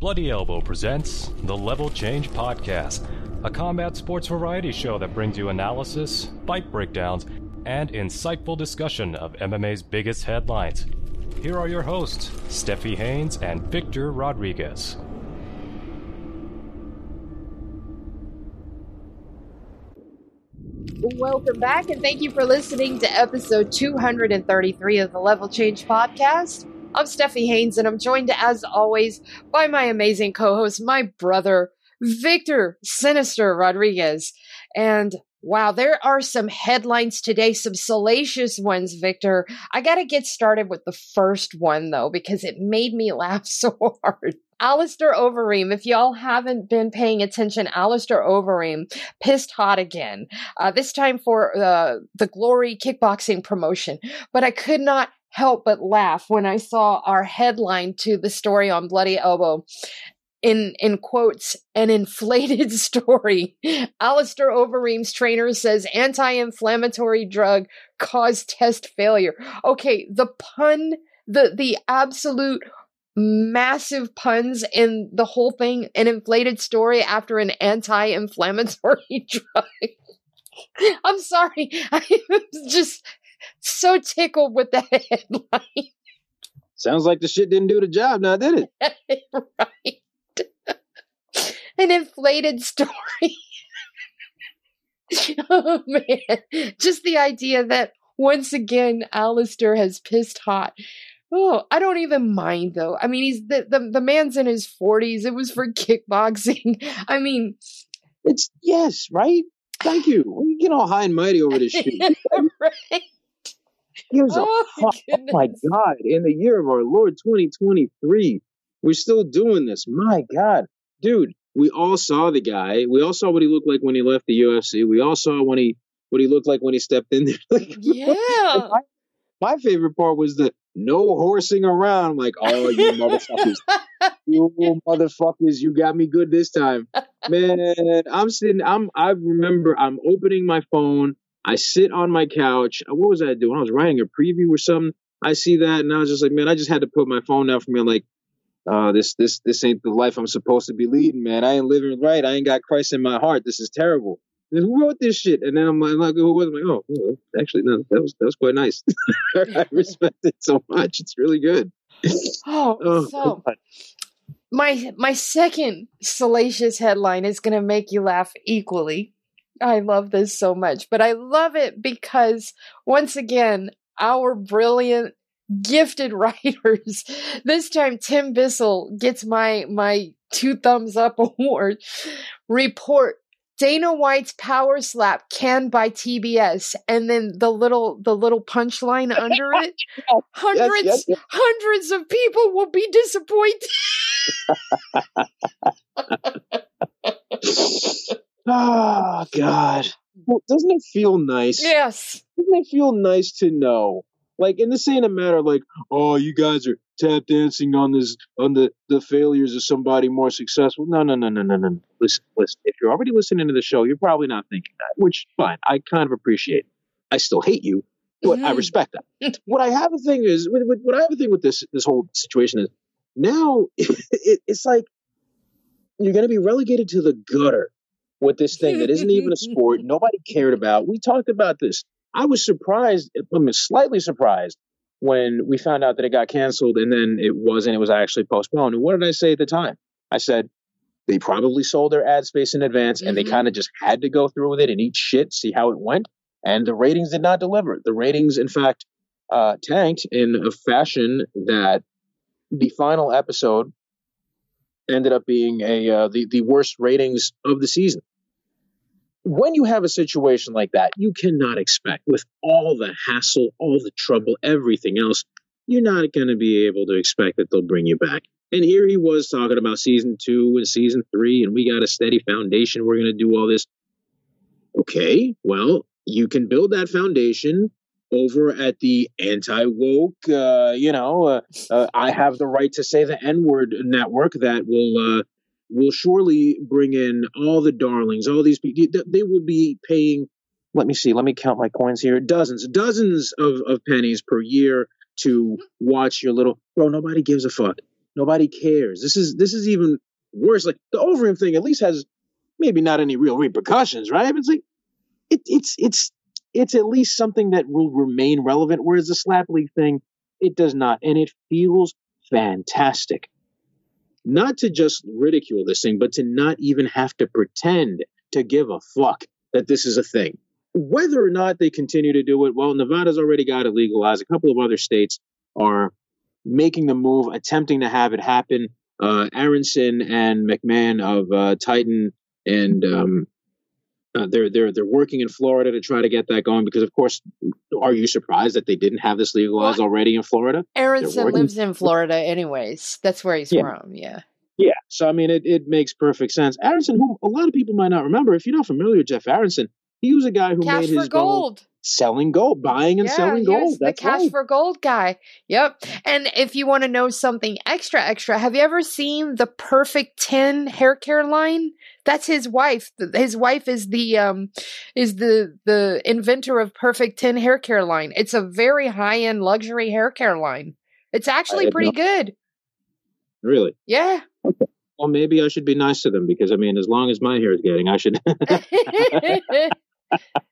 Bloody Elbow presents the Level Change Podcast, a combat sports variety show that brings you analysis, fight breakdowns, and insightful discussion of MMA's biggest headlines. Here are your hosts, Stephie Haynes and Victor Rodriguez. Welcome back, and thank you for listening to episode 233 of the Level Change Podcast. I'm Stephie Haynes, and I'm joined, as always, by my amazing co host, my brother, Victor Sinister Rodriguez. And wow, there are some headlines today, some salacious ones, Victor. I got to get started with the first one, though, because it made me laugh so hard. Alistair Overeem, if y'all haven't been paying attention, Alistair Overeem pissed hot again, uh, this time for uh, the Glory kickboxing promotion. But I could not help but laugh when I saw our headline to the story on Bloody Elbow. In in quotes, an inflated story. Alistair Overeem's trainer says anti-inflammatory drug caused test failure. Okay, the pun, the the absolute massive puns in the whole thing, an inflated story after an anti-inflammatory drug. I'm sorry. I'm just so tickled with that headline. Sounds like the shit didn't do the job now, did it? right. An inflated story. oh man. Just the idea that once again Alistair has pissed hot. Oh, I don't even mind though. I mean, he's the, the the man's in his forties. It was for kickboxing. I mean, it's yes, right. Thank you. We get all high and mighty over this shit. right. Here's oh, a my oh my oh, God! In the year of our Lord 2023, we're still doing this. My God, dude, we all saw the guy. We all saw what he looked like when he left the UFC. We all saw when he what he looked like when he stepped in there. like, yeah. My, my, favorite part was the no horsing around. Like, oh, you motherfuckers, you motherfuckers, you got me good this time, man. I'm sitting. I'm. I remember. I'm opening my phone. I sit on my couch. Uh, what was I doing? I was writing a preview or something. I see that, and I was just like, man, I just had to put my phone down for me. I'm like, uh, this this this ain't the life I'm supposed to be leading, man. I ain't living right. I ain't got Christ in my heart. This is terrible. And who wrote this shit? And then I'm like, like who was? I'm like, oh, well, actually, no, that was that was quite nice. I respect it so much. It's really good. Oh, oh so God. my my second salacious headline is going to make you laugh equally. I love this so much, but I love it because once again, our brilliant gifted writers. This time Tim Bissell gets my my two thumbs up award. Report Dana White's power slap canned by TBS, and then the little the little punchline under it. Hundreds yes, yes, yes. hundreds of people will be disappointed. Oh God. Well, doesn't it feel nice? Yes. Doesn't it feel nice to know like, and this ain't a matter like, oh, you guys are tap dancing on this on the the failures of somebody more successful. No, no, no, no, no, no. Listen, listen. If you're already listening to the show, you're probably not thinking that, which fine. I kind of appreciate. It. I still hate you, but mm-hmm. I respect that. what I have a thing is, with, with, what I have a thing with this this whole situation is now it, it's like you're going to be relegated to the gutter with this thing that isn't even a sport. Nobody cared about. We talked about this I was surprised, I mean, slightly surprised when we found out that it got canceled and then it wasn't, it was actually postponed. And what did I say at the time? I said, they probably sold their ad space in advance mm-hmm. and they mm-hmm. kind of just had to go through with it and eat shit, see how it went. And the ratings did not deliver. The ratings, in fact, uh, tanked in a fashion that the final episode ended up being a uh, the the worst ratings of the season when you have a situation like that, you cannot expect, with all the hassle, all the trouble, everything else, you're not going to be able to expect that they'll bring you back. And here he was talking about season two and season three, and we got a steady foundation. We're going to do all this. Okay, well, you can build that foundation over at the anti woke, uh, you know, uh, uh, I have the right to say the N word network that will uh, will surely bring in all the darlings, all these people. They will be paying, let me see, let me count my coins here, dozens, dozens of, of pennies per year to watch your little, bro, nobody gives a fuck. Nobody cares. This is this is even worse. Like the Overeem thing at least has maybe not any real repercussions, right? It's like it, it's it's it's at least something that will remain relevant. Whereas the slap league thing, it does not, and it feels fantastic. Not to just ridicule this thing, but to not even have to pretend to give a fuck that this is a thing. Whether or not they continue to do it, well, Nevada's already got it legalized. A couple of other states are making the move, attempting to have it happen. Uh, Aronson and McMahon of uh, Titan and um, uh, they're they're they're working in Florida to try to get that going because, of course, are you surprised that they didn't have this legalized well, already in Florida? Aronson lives in Florida, anyways. That's where he's yeah. from. Yeah. Yeah. So I mean, it, it makes perfect sense. Aronson, who a lot of people might not remember, if you're not familiar with Jeff Aronson, he was a guy who Cash made his gold. gold selling gold, buying and yeah, selling gold. the cash right. for gold guy. Yep. And if you want to know something extra, extra, have you ever seen the Perfect Ten hair care line? That's his wife. His wife is the um is the the inventor of Perfect Ten hair care line. It's a very high end luxury hair care line. It's actually pretty good. Really? Yeah. Okay. Well, maybe I should be nice to them because I mean, as long as my hair is getting, I should.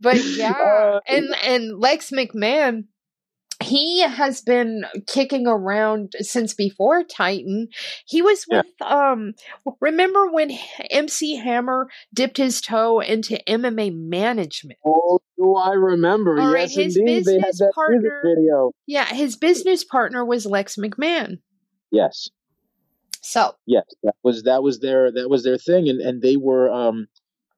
but yeah, uh, and and Lex McMahon, he has been kicking around since before Titan. He was with yeah. um remember when MC Hammer dipped his toe into MMA management? Oh, do I remember? All yes, right, his indeed. business partner video. Yeah, his business partner was Lex McMahon. Yes. So yes, that was that was their that was their thing, and and they were um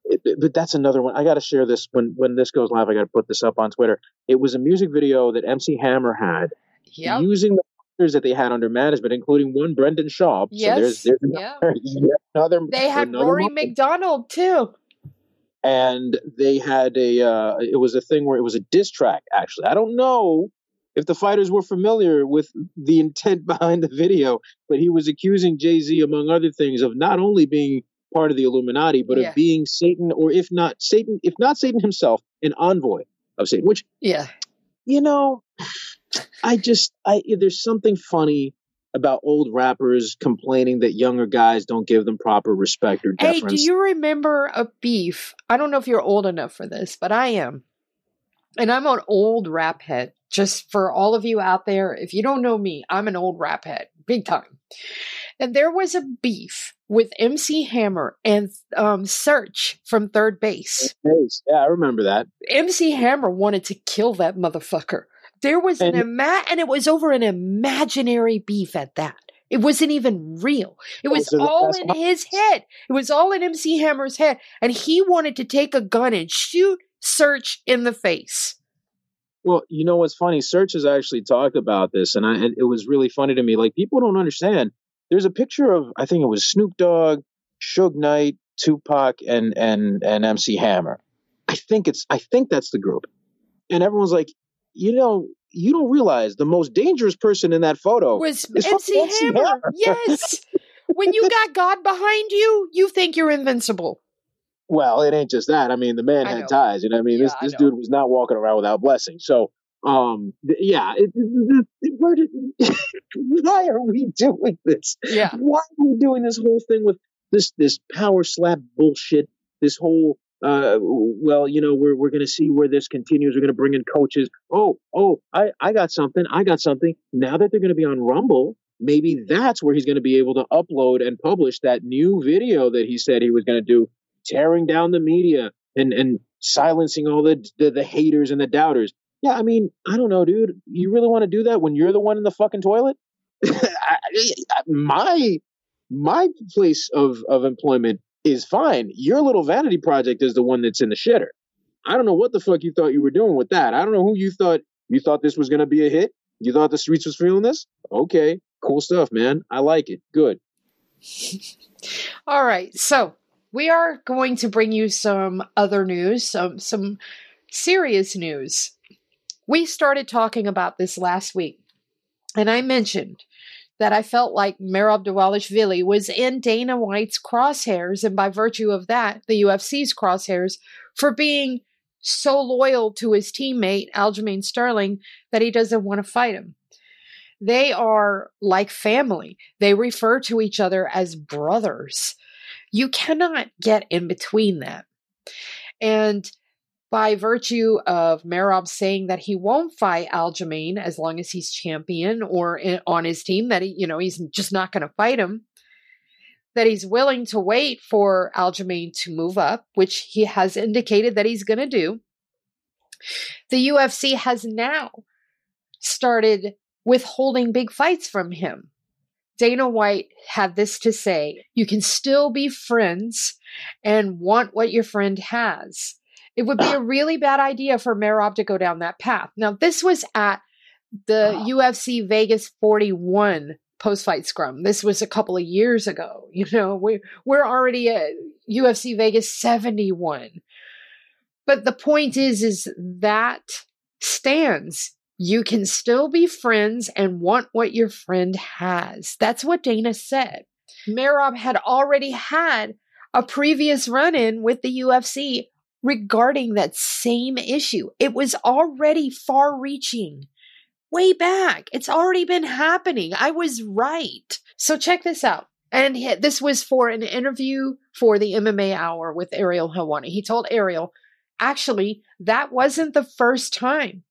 it, but that's another one. I got to share this when when this goes live. I got to put this up on Twitter. It was a music video that MC Hammer had yep. using the players that they had under management, including one Brendan Schaub. Yes, so there's, there's another, yeah. another They had another Rory moment. MacDonald too. And they had a. Uh, it was a thing where it was a diss track. Actually, I don't know if the fighters were familiar with the intent behind the video, but he was accusing Jay Z, among other things, of not only being part of the Illuminati, but Yeah. of being Satan, or if not Satan, if not Satan himself, an envoy of Satan. Which Yeah. you know, I just I there's something funny about old rappers complaining that younger guys don't give them proper respect or Hey, deference. do you remember a beef? I don't know if you're old enough for this, but I am. And I'm an old rap head. Just for all of you out there, if you don't know me, I'm an old rap head, big time. And there was a beef with MC Hammer and um, Serch from Third Base. Yeah, I remember that. MC Hammer wanted to kill that motherfucker. There was an And- ima- and it was over an imaginary beef at that. It wasn't even real. It was Those are the all in his head. It was all in MC Hammer's head. And he wanted to take a gun and shoot Serch in the face. Well, you know what's funny? Serch has actually talked about this, and I and it was really funny to me. Like people don't understand. There's a picture of I think it was Snoop Dogg, Suge Knight, Tupac, and and and MC Hammer. I think it's I think that's the group, and everyone's like, you know, you don't realize the most dangerous person in that photo Was MC Hammer. Hammer. Yes. when you got God behind you, you think you're invincible. Well, it ain't just that. I mean, the man I had know. ties. You know, what I mean, this Yeah, I this know. dude was not walking around without blessing. So, um, th- yeah, it, it, it- where did, why are we doing this? Yeah. Why are we doing this whole thing with this this power slap bullshit? This whole uh, well, you know, we're we're gonna see where this continues. We're gonna bring in coaches. Oh, oh, I I got something. I got something. Now that they're gonna be on Rumble. Maybe that's where he's going to be able to upload and publish that new video that he said he was going to do tearing down the media and and silencing all the, the the haters and the doubters. Yeah, I mean, I don't know, dude. You really want to do that when you're the one in the fucking toilet? I- my my place of of employment is fine. Your little vanity project is the one that's in the shitter. I don't know what the fuck you thought you were doing with that. I don't know who you thought you thought this was going to be a hit. You thought the streets was feeling this? Okay, cool stuff, man. I like it. Good. All right. So we are going to bring you some other news, some some serious news. We started talking about this last week, and I mentioned that I felt like Merab Dvalishvili was in Dana White's crosshairs, and by virtue of that, the UFC's crosshairs for being so loyal to his teammate Aljamain Sterling that he doesn't want to fight him. They are like family. They refer to each other as brothers. You cannot get in between them. And by virtue of Merab saying that he won't fight Aljamain as long as he's champion or in, on his team, that he, you know, he's just not going to fight him, that he's willing to wait for Aljamain to move up, which he has indicated that he's going to do. The UFC has now started withholding big fights from him. Dana White had this to say You can still be friends and want what your friend has. It would be a really bad idea for Merab to go down that path. Now, this was at the ah. UFC Vegas 41 post fight scrum. This was a couple of years ago. You know, we, we're already at UFC Vegas 71. But the point is, is that stands you can still be friends and want what your friend has. That's what Dana said. Merab had already had a previous run in with the UFC regarding that same issue. It was already far reaching way back. It's already been happening. I was right. So check this out. And this was for an interview for the MMA Hour with Ariel Helwani. He told Ariel, actually, that wasn't the first time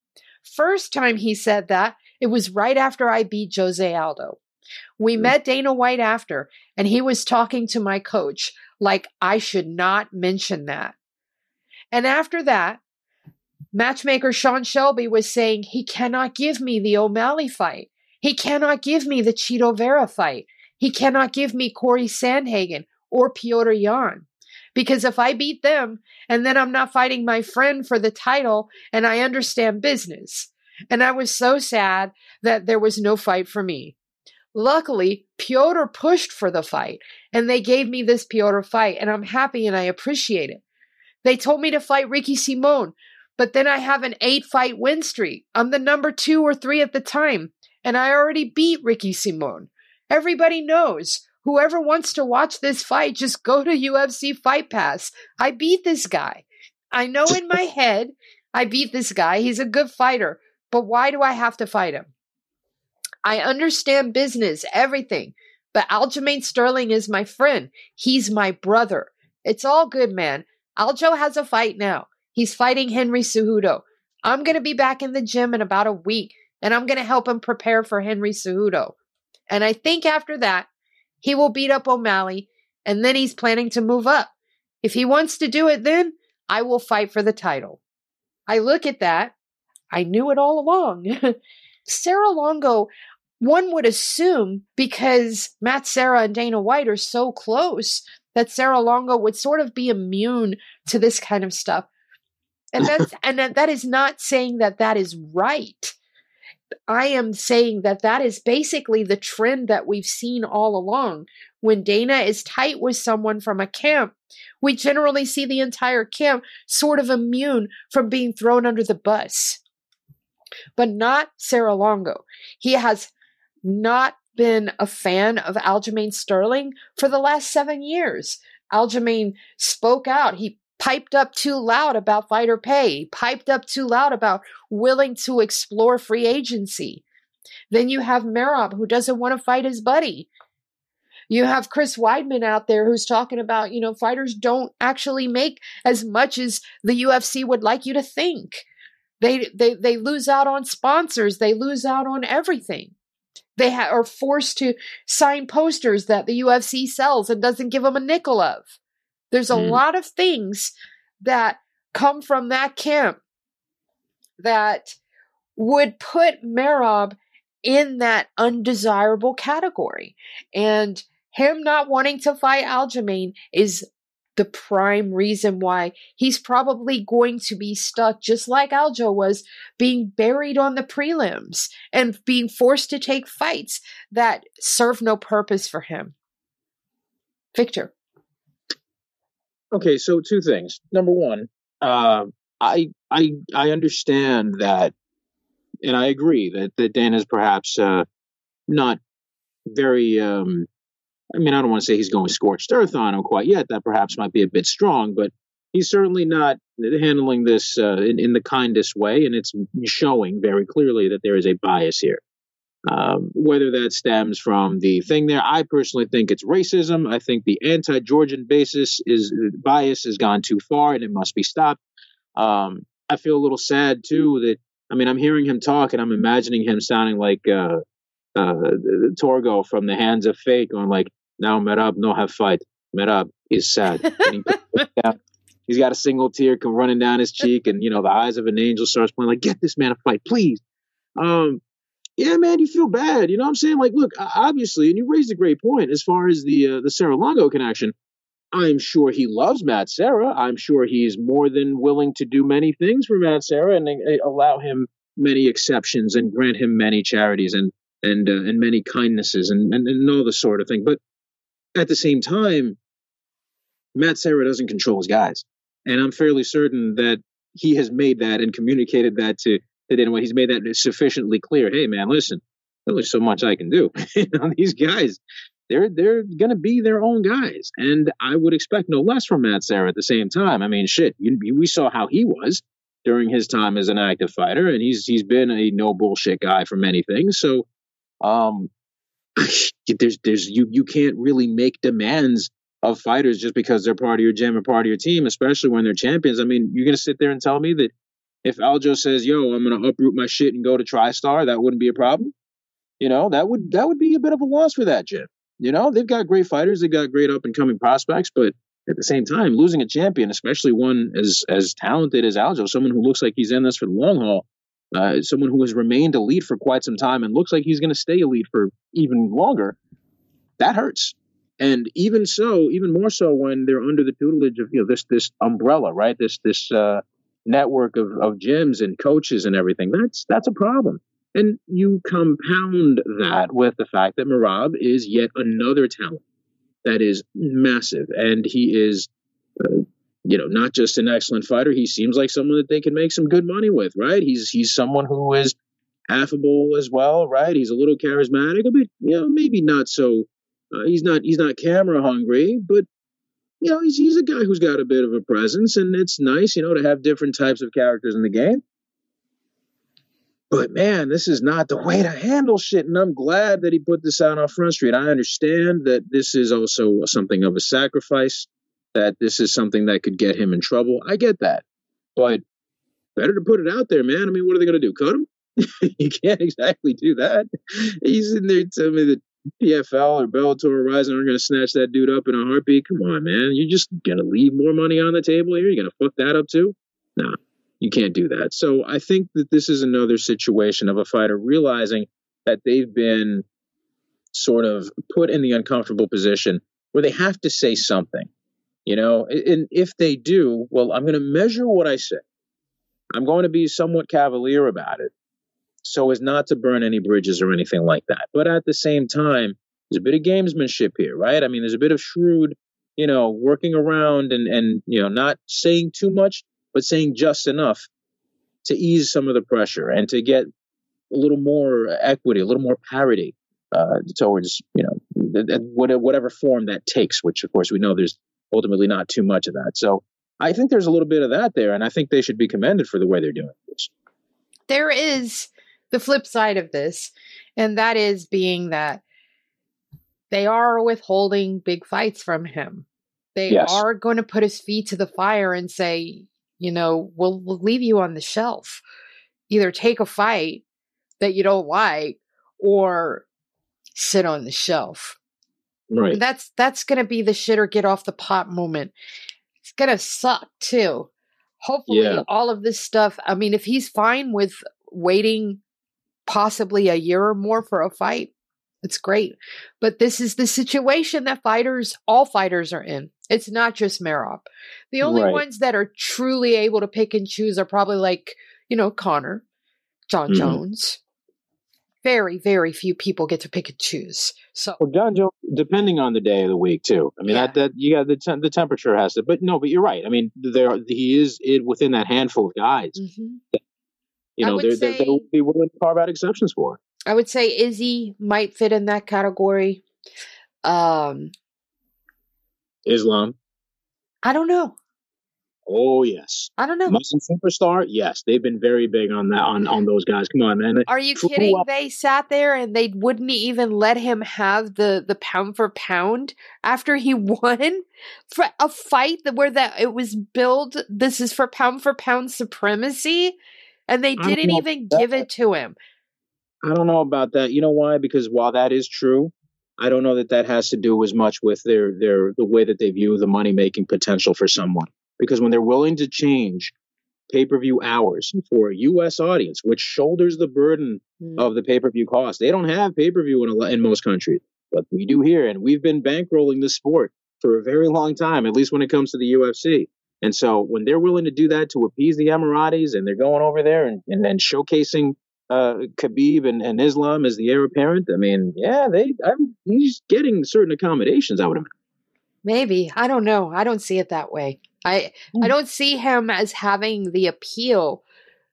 First time he said that, it was right after I beat Jose Aldo. We mm-hmm. met Dana White after, and he was talking to my coach like I should not mention that. And after that, matchmaker Sean Shelby was saying he cannot give me the O'Malley fight. He cannot give me the Chito Vera fight. He cannot give me Corey Sandhagen or Petr Yan. Because if I beat them and then I'm not fighting my friend for the title and I understand business. And I was so sad that there was no fight for me. Luckily, Piotr pushed for the fight and they gave me this Piotr fight and I'm happy and I appreciate it. They told me to fight Ricky Simon, but then I have an eight fight win streak. I'm the number two or three at the time and I already beat Ricky Simon. Everybody knows Whoever wants to watch this fight, just go to UFC Fight Pass. I beat this guy. I know in my head I beat this guy. He's a good fighter, but why do I have to fight him? I understand business, everything, but Aljamain Sterling is my friend. He's my brother. It's all good, man. Aljo has a fight now. He's fighting Henry Cejudo. I'm going to be back in the gym in about a week, and I'm going to help him prepare for Henry Cejudo. And I think after that, he will beat up O'Malley, and then he's planning to move up. If he wants to do it then, I will fight for the title. I look at that. I knew it all along. Serra Longo, one would assume because Matt Serra and Dana White are so close that Serra Longo would sort of be immune to this kind of stuff. And that's and that, that is not saying that that is right. I am saying that that is basically the trend that we've seen all along. When Dana is tight with someone from a camp, we generally see the entire camp sort of immune from being thrown under the bus. But not Serra Longo. He has not been a fan of Aljamain Sterling for the last seven years. Aljamain spoke out. He piped up too loud about fighter pay, piped up too loud about willing to explore free agency. Then you have Merab who doesn't want to fight his buddy. You have Chris Weidman out there who's talking about, you know, fighters don't actually make as much as the UFC would like you to think. They they they lose out on sponsors, they lose out on everything. They ha- are forced to sign posters that the UFC sells and doesn't give them a nickel of. There's a mm. lot of things that come from that camp that would put Merab in that undesirable category. And him not wanting to fight Aljamain is the prime reason why he's probably going to be stuck, just like Aljo was, being buried on the prelims and being forced to take fights that serve no purpose for him. Victor. Okay, so two things. Number one, uh, I I I understand that, and I agree that that Dan is perhaps uh, not very. Um, I mean, I don't want to say he's going scorched earth on him quite yet. That perhaps might be a bit strong, but he's certainly not handling this uh, in, in the kindest way, and it's showing very clearly that there is a bias here. Um, whether that stems from the thing there, I personally think it's racism. I think the anti-Georgian basis is bias has gone too far and it must be stopped. Um, I feel a little sad too that I mean I'm hearing him talk and I'm imagining him sounding like uh, uh, Torgo from the Hands of Fate, going like, "Now Merab no have fight. Merab is sad." he he's got a single tear running down his cheek, and you know the eyes of an angel starts playing like, "Get this man a fight, please." Um, yeah, man, you feel bad. You know what I'm saying? Like, look, obviously, and you raised a great point as far as the uh, the Serra Longo connection. I'm sure he loves Matt Serra. I'm sure he's more than willing to do many things for Matt Serra and uh, allow him many exceptions and grant him many charities and and uh, and many kindnesses and, and and all this sort of thing. But at the same time, Matt Serra doesn't control his guys, and I'm fairly certain that he has made that and communicated that to that anyway. He's made that sufficiently clear. Hey, man, listen, there's only so much I can do. you know, these guys, they're they're to be their own guys, and I would expect no less from Matt Serra. At the same time, I mean, shit, you, we saw how he was during his time as an active fighter, and he's he's been a no bullshit guy for many things. So, um, there's there's you you can't really make demands of fighters just because they're part of your gym or part of your team, especially when they're champions. I mean, you're gonna sit there and tell me that if Aljo says, "Yo, I'm going to uproot my shit and go to TriStar," that wouldn't be a problem. You know, that would that would be a bit of a loss for that gym. You know, they've got great fighters, they've got great up and coming prospects, but at the same time, losing a champion, especially one as as talented as Aljo, someone who looks like he's in this for the long haul, uh, someone who has remained elite for quite some time and looks like he's going to stay elite for even longer, that hurts. And even so, even more so when they're under the tutelage of you know this this umbrella, right? This this uh, network of, of gyms and coaches and everything, that's that's a problem. And you compound that with the fact that Merab is yet another talent that is massive, and he is, uh, you know, not just an excellent fighter. He seems like someone that they can make some good money with, right? He's he's someone who is affable as well, right? He's a little charismatic, a bit, you know, maybe not so. Uh, he's not he's not camera hungry, but you know, he's he's a guy who's got a bit of a presence, and it's nice, you know, to have different types of characters in the game. But man, this is not the way to handle shit, and I'm glad that he put this out on Front Street. I understand that this is also something of a sacrifice, that this is something that could get him in trouble. I get that, but better to put it out there, man. I mean, what are they going to do? Cut him? you can't exactly do that. He's in there telling me that PFL or Bellator or Rizin aren't going to snatch that dude up in a heartbeat. Come on, man. You're just going to leave more money on the table here? You're going to fuck that up too? Nah, you can't do that. So I think that this is another situation of a fighter realizing that they've been sort of put in the uncomfortable position where they have to say something. You know, and if they do, well, I'm going to measure what I say. I'm going to be somewhat cavalier about it so as not to burn any bridges or anything like that. But at the same time, there's a bit of gamesmanship here, right? I mean, there's a bit of shrewd, you know, working around and and you know, not saying too much, but saying just enough to ease some of the pressure and to get a little more equity, a little more parity uh, towards you know whatever form that takes. Which of course we know there's ultimately not too much of that. So I think there's a little bit of that there, and I think they should be commended for the way they're doing this. There is the flip side of this, and that is being that they are withholding big fights from him. They yes. are going to put his feet to the fire and say, you know, we'll, we'll leave you on the shelf. Either take a fight that you don't like or sit on the shelf. Right. That's that's going to be the shit or get off the pot moment. It's going to suck too. Hopefully yeah. all of this stuff, I mean if he's fine with waiting possibly a year or more for a fight, it's great. But this is the situation that fighters, all fighters are in. It's not just Merab. The only right. ones that are truly able to pick and choose are probably like, you know, Conor, Jon mm-hmm. Jones. Very, very few people get to pick and choose. So, well, Jon Jones, depending on the day of the week, too. I mean, yeah. that that you got the te- the temperature has to, but no, but you're right. I mean, there he is it, within that handful of guys mm-hmm you know, they say, will be willing to carve out exceptions for. I would say Izzy might fit in that category. Um, Islam. I don't know. Oh yes. I don't know. Muslim superstar. Yes, they've been very big on that on on those guys. Come on, man. Are you kidding? They sat there and they wouldn't even let him have the the pound for pound after he won for a fight that where that it was billed. This is for pound for pound supremacy, and they didn't even give it to him. I don't know about that. You know why? Because while that is true, I don't know that that has to do as much with their their the way that they view the money making potential for someone. Because when they're willing to change pay per view hours for a U.S. audience, which shoulders the burden Mm. of the pay per view cost, they don't have pay per view in a, in most countries, but we do here, and we've been bankrolling the sport for a very long time, at least when it comes to the UFC. And so when they're willing to do that to appease the Emiratis, and they're going over there and and then showcasing uh, Khabib and, and Islam as the heir apparent. I mean, yeah, they I'm, he's getting certain accommodations. I would imagine. Maybe I don't know. I don't see it that way. I I Hmm. don't see him as having the appeal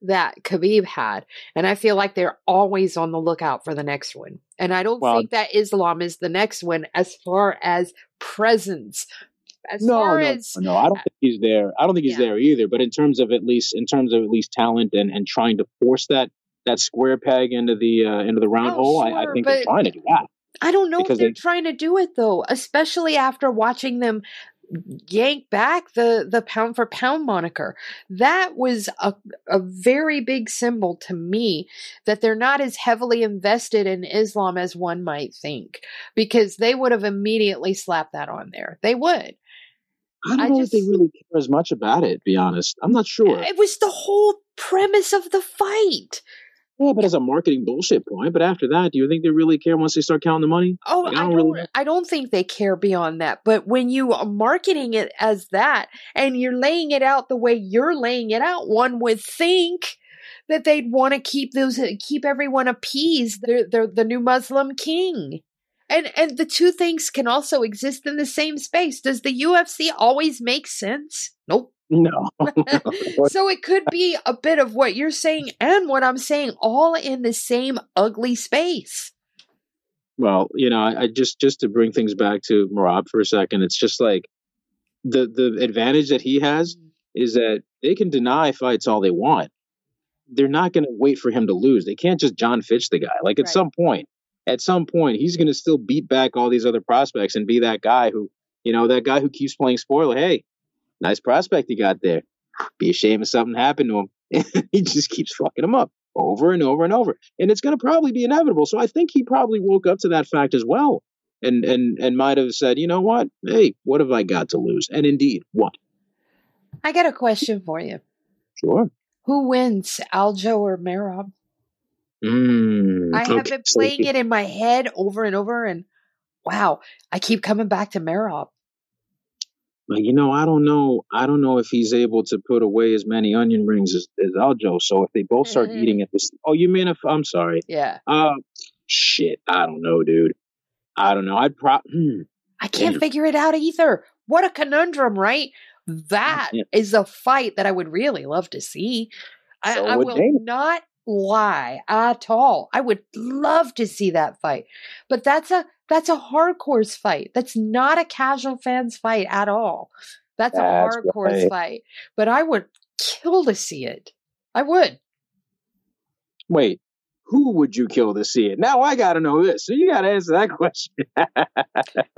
that Khabib had, and I feel like they're always on the lookout for the next one. And I don't Well- think that Islam is the next one as far as presence. As No, far no, as no, I don't think he's there. I don't think he's Yeah. there either. But in terms of at least in terms of at least talent and, and trying to force that that square peg into the uh, into the round Oh, hole, I, I think they're trying to do that. I don't know if because they're they- trying to do it though, especially after watching them yank back the the pound for pound moniker. That was a a very big symbol to me that they're not as heavily invested in Islam as one might think because they would have immediately slapped that on there. They would. I don't I know if they really care as much about it. To be honest, I'm not sure. It was the whole premise of the fight. Yeah, but as a marketing bullshit point. But after that, do you think they really care once they start counting the money? Oh, Like, I I don't. don't really- I don't think they care beyond that. But when you are marketing it as that, and you're laying it out the way you're laying it out, one would think that they'd want to keep those, keep everyone appeased. They're they're the new Muslim king, and and the two things can also exist in the same space. Does the UFC always make sense? Nope. No. so it could be a bit of what you're saying and what I'm saying, all in the same ugly space. Well, you know, I, I just just to bring things back to Merab for a second, it's just like the the advantage that he has is that they can deny fights all they want. They're not going to wait for him to lose. They can't just John Fitch the guy. Like at Right. some point, at some point, he's going to still beat back all these other prospects and be that guy who, you know, that guy who keeps playing spoiler. Hey, nice prospect you got there. Be ashamed if something happened to him. he just keeps fucking him up over and over and over, and it's going to probably be inevitable. So I think he probably woke up to that fact as well, and and and might have said, you know what? Hey, what have I got to lose? And indeed, what? I got a question for you. Sure. Who wins, Aljo or Merab? Mm, I have okay, been playing it in my head over and over, and wow, I keep coming back to. Like, you know, I don't know. I don't know if he's able to put away as many onion rings as, as Aljo. So if they both start Mhm. eating at this, oh, you mean if I'm sorry? Yeah, Uh, shit. I don't know, dude. I don't know. I'd pro. Hmm. I can't Damn. figure it out either. What a conundrum, right? That is a fight that I would really love to see. I, So I would will Dana. not lie at all. I would love to see that fight, but that's a that's a hardcore fight. That's not a casual fans fight at all. That's, That's a hardcore right. fight. But I would kill to see it. I would. Wait. Who would you kill to see it? Now I got to know this. So you got to answer that question.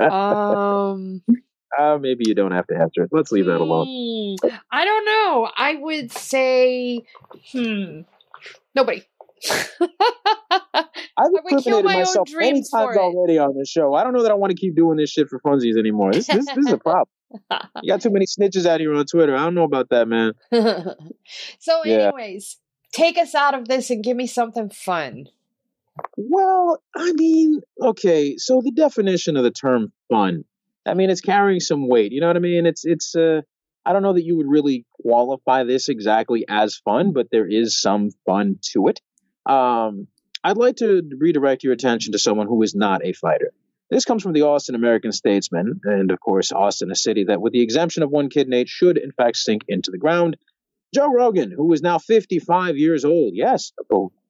Um, uh, maybe you don't have to answer it. Let's leave that alone. hmm, I don't know. I would say, hmm, nobody. I've incriminated myself many times already on this show. I don't know that I want to keep doing this shit for funsies anymore. This, this, this is a problem. You got too many snitches out here on Twitter. I don't know about that, man. so, Yeah. anyways, take us out of this and give me something fun. Well, I mean, okay. So the definition of the term "fun," I mean, it's carrying some weight. You know what I mean? It's it's. Uh, I don't know that you would really qualify this exactly as fun, but there is some fun to it. Um, I'd like to redirect your attention to someone who is not a fighter. This comes from the Austin American Statesman, and of course, Austin, a city that, with the exemption of one kid, Nate, should in fact sink into the ground. Joe Rogan, who is now 55 years old, yes,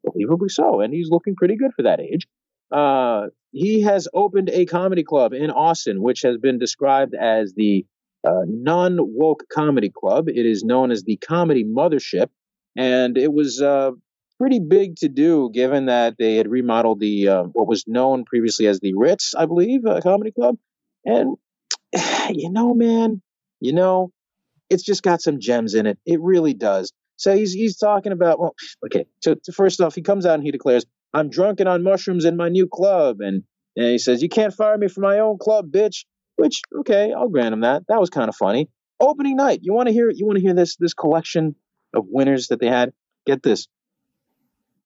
believably so, and he's looking pretty good for that age. Uh, he has opened a comedy club in Austin, which has been described as the uh, non woke comedy club. It is known as the Comedy Mothership, and it was uh, pretty big to do given that they had remodeled the uh, what was known previously as the Ritz, I believe, uh, comedy club. And you know, man, you know, it's just got some gems in it. It really does. So he's he's talking about well, okay. So, so first off, he comes out and he declares, "I'm drunken on mushrooms in my new club," and and he says, "You can't fire me from my own club, bitch." Which okay, I'll grant him that. That was kind of funny. Opening night. You want to hear? You want to hear this this collection of winners that they had? Get this.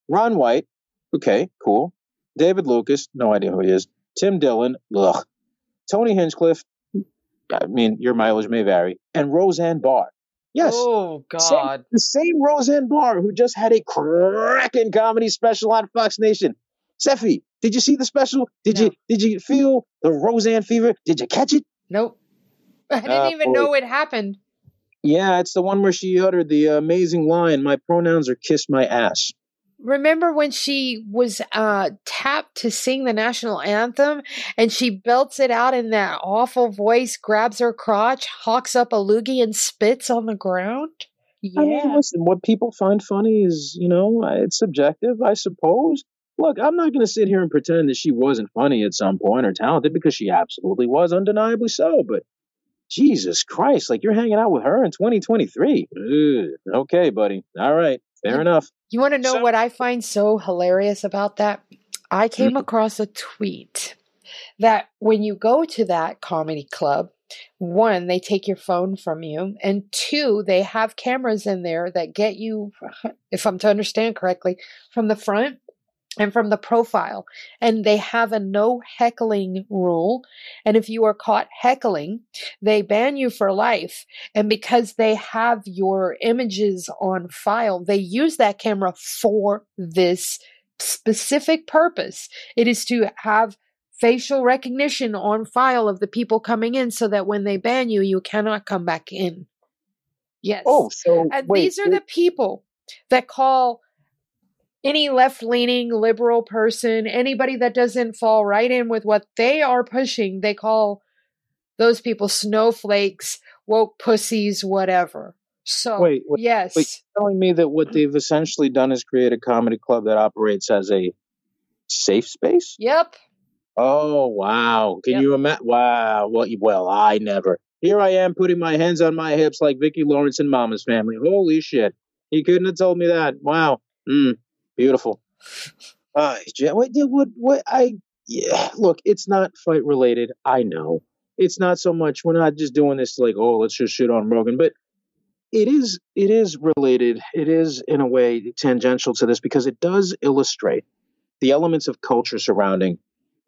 Ron White. Okay, cool. David Lucas. No idea who he is. Tim Dillon. Ugh. Tony Hinchcliffe. I mean, your mileage may vary. And Roseanne Barr. Yes. Oh God. Same, the same Roseanne Barr who just had a cracking comedy special on Fox Nation. Stephie, did you see the special? Did No. you did you feel the Roseanne fever? Did you catch it? Nope. I didn't Ah, even boy. know it happened. Yeah, it's the one where she uttered the amazing line, "My pronouns are kiss my ass." Remember when she was uh, tapped to sing the national anthem and she belts it out in that awful voice, grabs her crotch, hawks up a loogie, and spits on the ground? Yeah. I mean, listen, what people find funny is, you know, uh, it's subjective, I suppose. Look, I'm not going to sit here and pretend that she wasn't funny at some point or talented because she absolutely was, undeniably so. But Jesus Christ, like you're hanging out with her in 2023. Ugh, okay, buddy. All right. Fair Yeah. enough. You want to know So- what I find so hilarious about that? I came Mhm. across a tweet that when you go to that comedy club, one, they take your phone from you, and two, they have cameras in there that get you, if I'm to understand correctly, from the front and from the profile. And they have a no heckling rule. And if you are caught heckling, they ban you for life. And because they have your images on file, they use that camera for this specific purpose. It is to have facial recognition on file of the people coming in so that when they ban you, you cannot come back in. Yes. Oh, so And wait, these are the people that call any left leaning liberal person, anybody that doesn't fall right in with what they are pushing, they call those people snowflakes, woke pussies, whatever. So, Wait, wait, yes. wait. telling me that what they've essentially done is create a comedy club that operates as a safe space? Yep. Oh wow! Can Yep. you imagine? Wow. Well, well, I never. Here I am putting my hands on my hips like Vicki Lawrence and Mama's Family. Holy shit! He couldn't have told me that. Wow. Mm, beautiful. Uh, what? What? What? I. Yeah. Look, it's not fight related. I know. It's not so much. We're not just doing this like, oh, let's just shit on Rogan, but it is. It is related. It is in a way tangential to this because it does illustrate the elements of culture surrounding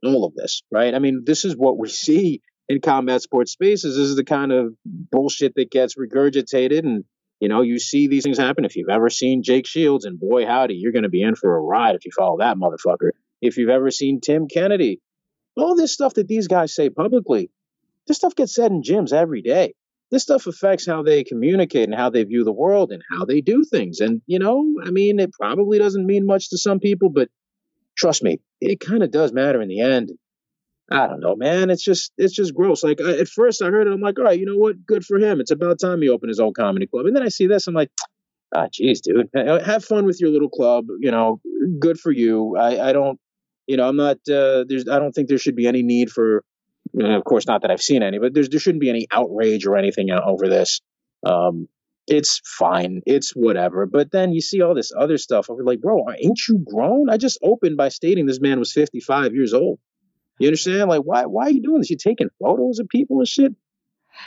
all of this, right? I mean, this is what we see in combat sports spaces. This is the kind of bullshit that gets regurgitated, and you know, you see these things happen. If you've ever seen Jake Shields, and boy howdy, you're going to be in for a ride if you follow that motherfucker. If you've ever seen Tim Kennedy, all this stuff that these guys say publicly, this stuff gets said in gyms every day. This stuff affects how they communicate and how they view the world and how they do things. And you know, I mean, it probably doesn't mean much to some people, but trust me, it kind of does matter in the end. I don't know, man. It's just it's just gross. Like I, at first, I heard it. I'm like, all right, you know what? Good for him. It's about time he opened his own comedy club. And then I see this. I'm like, ah, jeez, dude. Have fun with your little club. You know, good for you. I, I don't, you know, I'm not. Uh, there's. I don't think there should be any need for. uh, of course, not that I've seen any, but there's there shouldn't be any outrage or anything over this. Um, it's fine. It's whatever. But then you see all this other stuff. I'm like, bro, ain't you grown? I just opened by stating this man was 55 years old. You understand? Like, why why are you doing this? You taking photos of people and shit?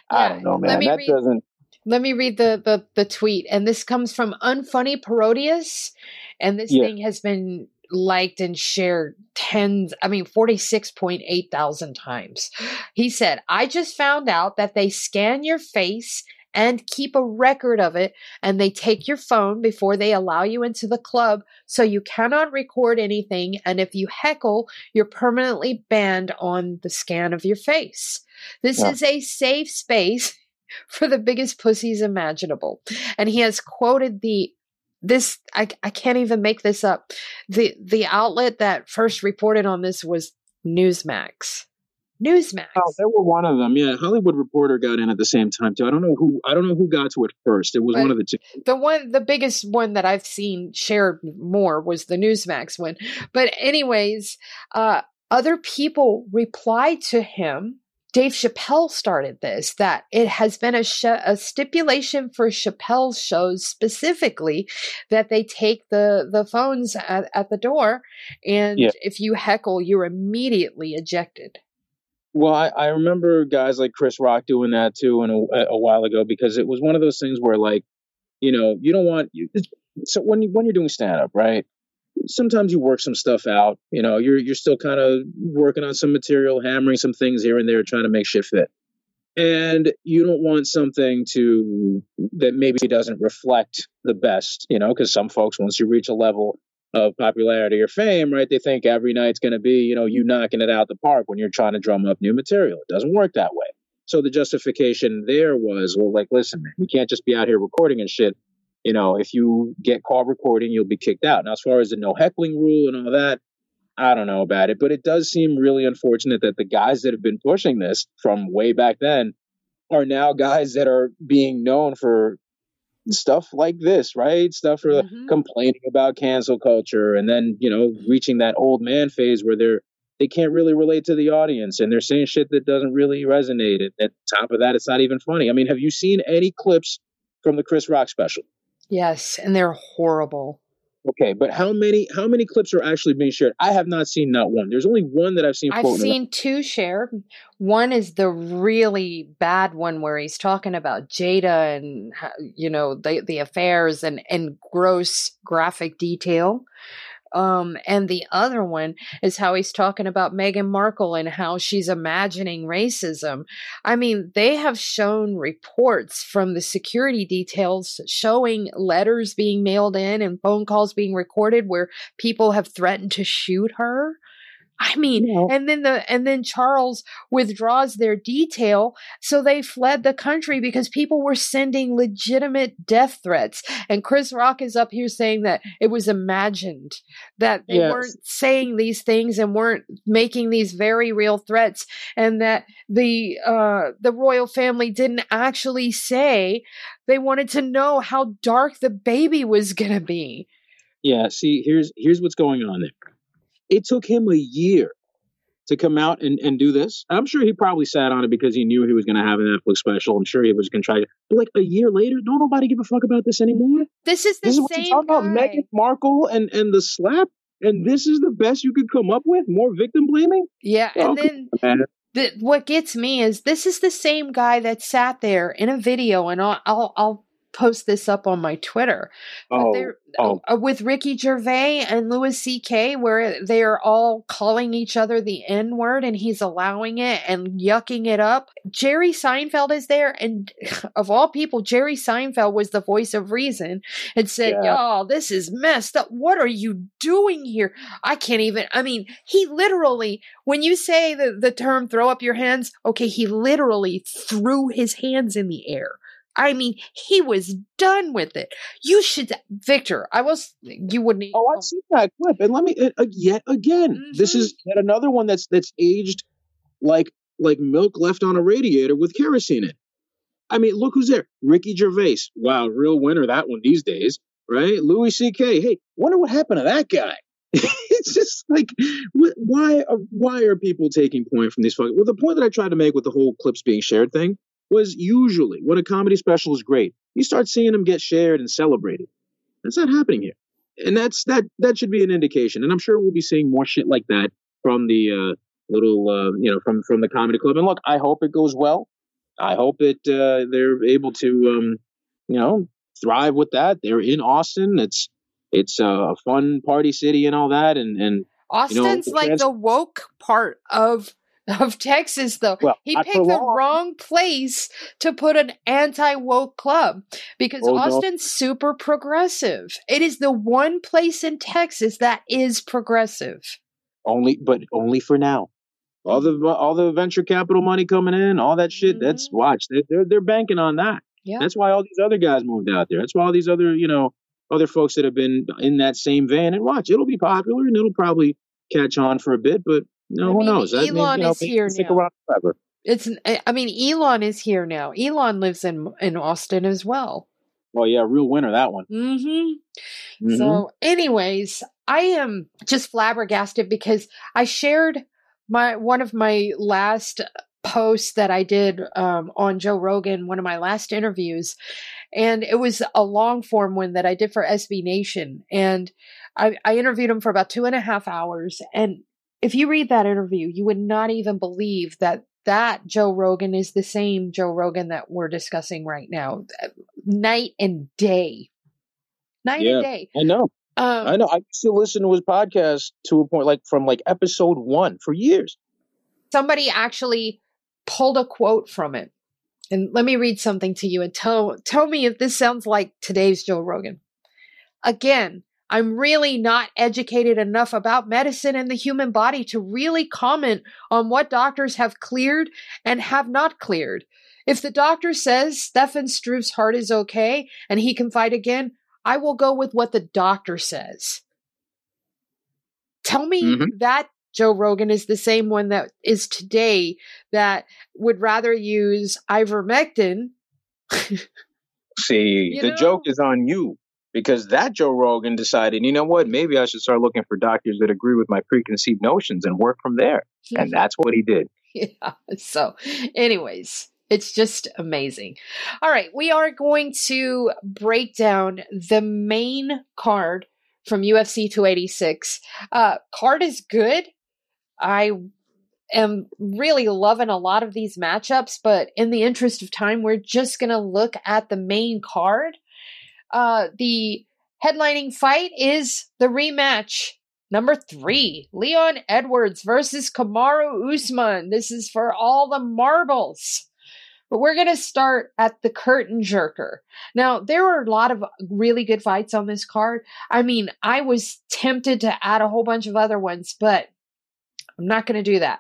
I don't know, man. That read- doesn't. Let me read the, the, the tweet. And this comes from Unfunny Parodius. And this Yeah. thing has been liked and shared tens, I mean, 46.8 thousand times. He said, I just found out that they scan your face and keep a record of it. And they take your phone before they allow you into the club. So you cannot record anything. And if you heckle, you're permanently banned on the scan of your face. This Yeah. is a safe space for the biggest pussies imaginable. And he has quoted the this I, I can't even make this up. The the outlet that first reported on this was Newsmax. Newsmax. Oh, they were one of them. Yeah, Hollywood Reporter got in at the same time too. I don't know who. I don't know who got to it first. It was But- one of the two. the one the biggest one that i've seen shared more was the newsmax one but anyways uh other people replied to him dave chappelle started this that it has been a, sh- a stipulation for chappelle's shows specifically that they take the the phones at, at the door and Yeah. if you heckle you're immediately ejected Well, I, I remember guys like Chris Rock doing that too, in a, a while ago because it was one of those things where, like, you know, you don't want you. So when you, when you're doing stand up, right? Sometimes you work some stuff out. You know, you're you're still kind of working on some material, hammering some things here and there, trying to make shit fit. And you don't want something to that maybe doesn't reflect the best, you know, because some folks, once you reach a level of popularity or fame, right? They think every night's going to be, you know, you mm-hmm. knocking it out the park when you're trying to drum up new material. It doesn't work that way. So the justification there was, well, like, listen, man, you can't just be out here recording and shit. You know, if you get caught recording, you'll be kicked out. Now, as far as the no heckling rule and all that, I don't know about it, but it does seem really unfortunate that the guys that have been pushing this from way back then are now guys that are being known for stuff like this, right? Stuff for Mhm. complaining about cancel culture and then, you know, reaching that old man phase where they're they can't really relate to the audience and they're saying shit that doesn't really resonate. And at top of that, it's not even funny. I mean, have you seen any clips from the Chris Rock special? yes and they're horrible Okay, but how many how many clips are actually being shared? I have not seen not one. There's only one that I've seen I've around. seen two shared. One is the really bad one where he's talking about Jada and you know the the affairs and and gross graphic detail. Um, and the other one is how he's talking about Meghan Markle and how she's imagining racism. I mean, they have shown reports from the security details showing letters being mailed in and phone calls being recorded where people have threatened to shoot her. I mean, Yeah. and then the and then Charles withdraws their detail, so they fled the country because people were sending legitimate death threats. And Chris Rock is up here saying that it was imagined, that they Yes. weren't saying these things and weren't making these very real threats, and that the uh, the royal family didn't actually say they wanted to know how dark the baby was gonna be. Yeah, see, here's here's what's going on there. It took him a year to come out and, and do this. I'm sure he probably sat on it because he knew he was going to have a Netflix special. I'm sure he was going to try to. But like a year later, don't nobody give a fuck about this anymore. This is the This is what you're same talking about. Meghan Markle and and the slap. And this is the best you could come up with? More victim blaming? Yeah, and then the, what gets me is this is the same guy that sat there in a video, and I'll I'll, I'll post this up on my Twitter. Oh, they're- oh. uh, with Ricky Gervais and Louis C.K., where they are all calling each other the N word, and he's allowing it and yucking it up. Jerry Seinfeld is there, and of all people, Jerry Seinfeld was the voice of reason and said, Yeah. "Y'all, this is messed up. What are you doing here? I can't even." I mean, he literally, when you say the the term "throw up your hands," okay, he literally threw his hands in the air. I mean, he was done with it. You should, Victor. I was. You wouldn't. Oh, I've seen that clip, and let me uh, uh, yet again. This Mhm. is yet another one that's that's aged like like milk left on a radiator with kerosene in. it. I mean, look who's there. Ricky Gervais. Wow, real winner that one these days, right? Louis C.K. Hey, wonder what happened to that guy. it's just like, why are why are people taking point from these fucking? Well, the point that I tried to make with the whole clips being shared thing was usually when a comedy special is great, you start seeing them get shared and celebrated. That's not happening here. And that's that that should be an indication. And i'm sure we'll be seeing more shit like that from the uh, little uh, you know from from the comedy club. And look i hope it goes well. I hope it uh, they're able to um, you know thrive with that. They're in austin. It's it's a fun party city and all that. And and Austin's the like trans- the woke part of of Texas, though. well He picked the long. wrong place to put an anti woke club because Oh, no. Austin's super progressive. It is the one place in Texas that is progressive. only but only for now all the all the venture capital money coming in all that shit that's Mhm. watch they, they're they're banking on that Yeah. That's why all these other guys moved out there. That's why all these other, you know, other folks that have been in that same vein. And watch, it'll be popular and it'll probably catch on for a bit. But No, I who mean, knows? Elon you know, is here now. around forever. It's I mean Elon is here now. Elon lives in in Austin as well. Well, yeah, real winner that one. Mm-hmm. Mhm. So, anyways, I am just flabbergasted because I shared my one of my last posts that I did um, on Joe Rogan, one of my last interviews, and it was a long form one that I did for SB Nation, and I, I interviewed him for about two and a half hours. And if you read that interview, you would not even believe that that Joe Rogan is the same Joe Rogan that we're discussing right now, night and day, night Yeah. and day. I know. Um, I know. I used to listen to his podcast to a point, like from like episode one for years. somebody actually pulled a quote from it. And let me read something to you and tell tell me if this sounds like today's Joe Rogan. Again, I'm really not educated enough about medicine and the human body to really comment on what doctors have cleared and have not cleared. If the doctor says Stefan Struve's heart is okay and he can fight again, I will go with what the doctor says. Tell me Mhm. that Joe Rogan is the same one that is today that would rather use ivermectin. See, the know? joke is on you because that Joe Rogan decided, you know what? Maybe I should start looking for doctors that agree with my preconceived notions and work from there. And that's what he did. yeah. So, anyways, it's just amazing. All right, we are going to break down the main card from UFC 286. Uh, card is good. I am really loving a lot of these matchups, but in the interest of time, we're just going to look at the main card. Uh, the headlining fight is the rematch Number three, Leon Edwards versus Kamaru Usman. This is for all the marbles. But we're going to start at the curtain jerker. Now, there were a lot of really good fights on this card. I mean, I was tempted to add a whole bunch of other ones, but I'm not going to do that.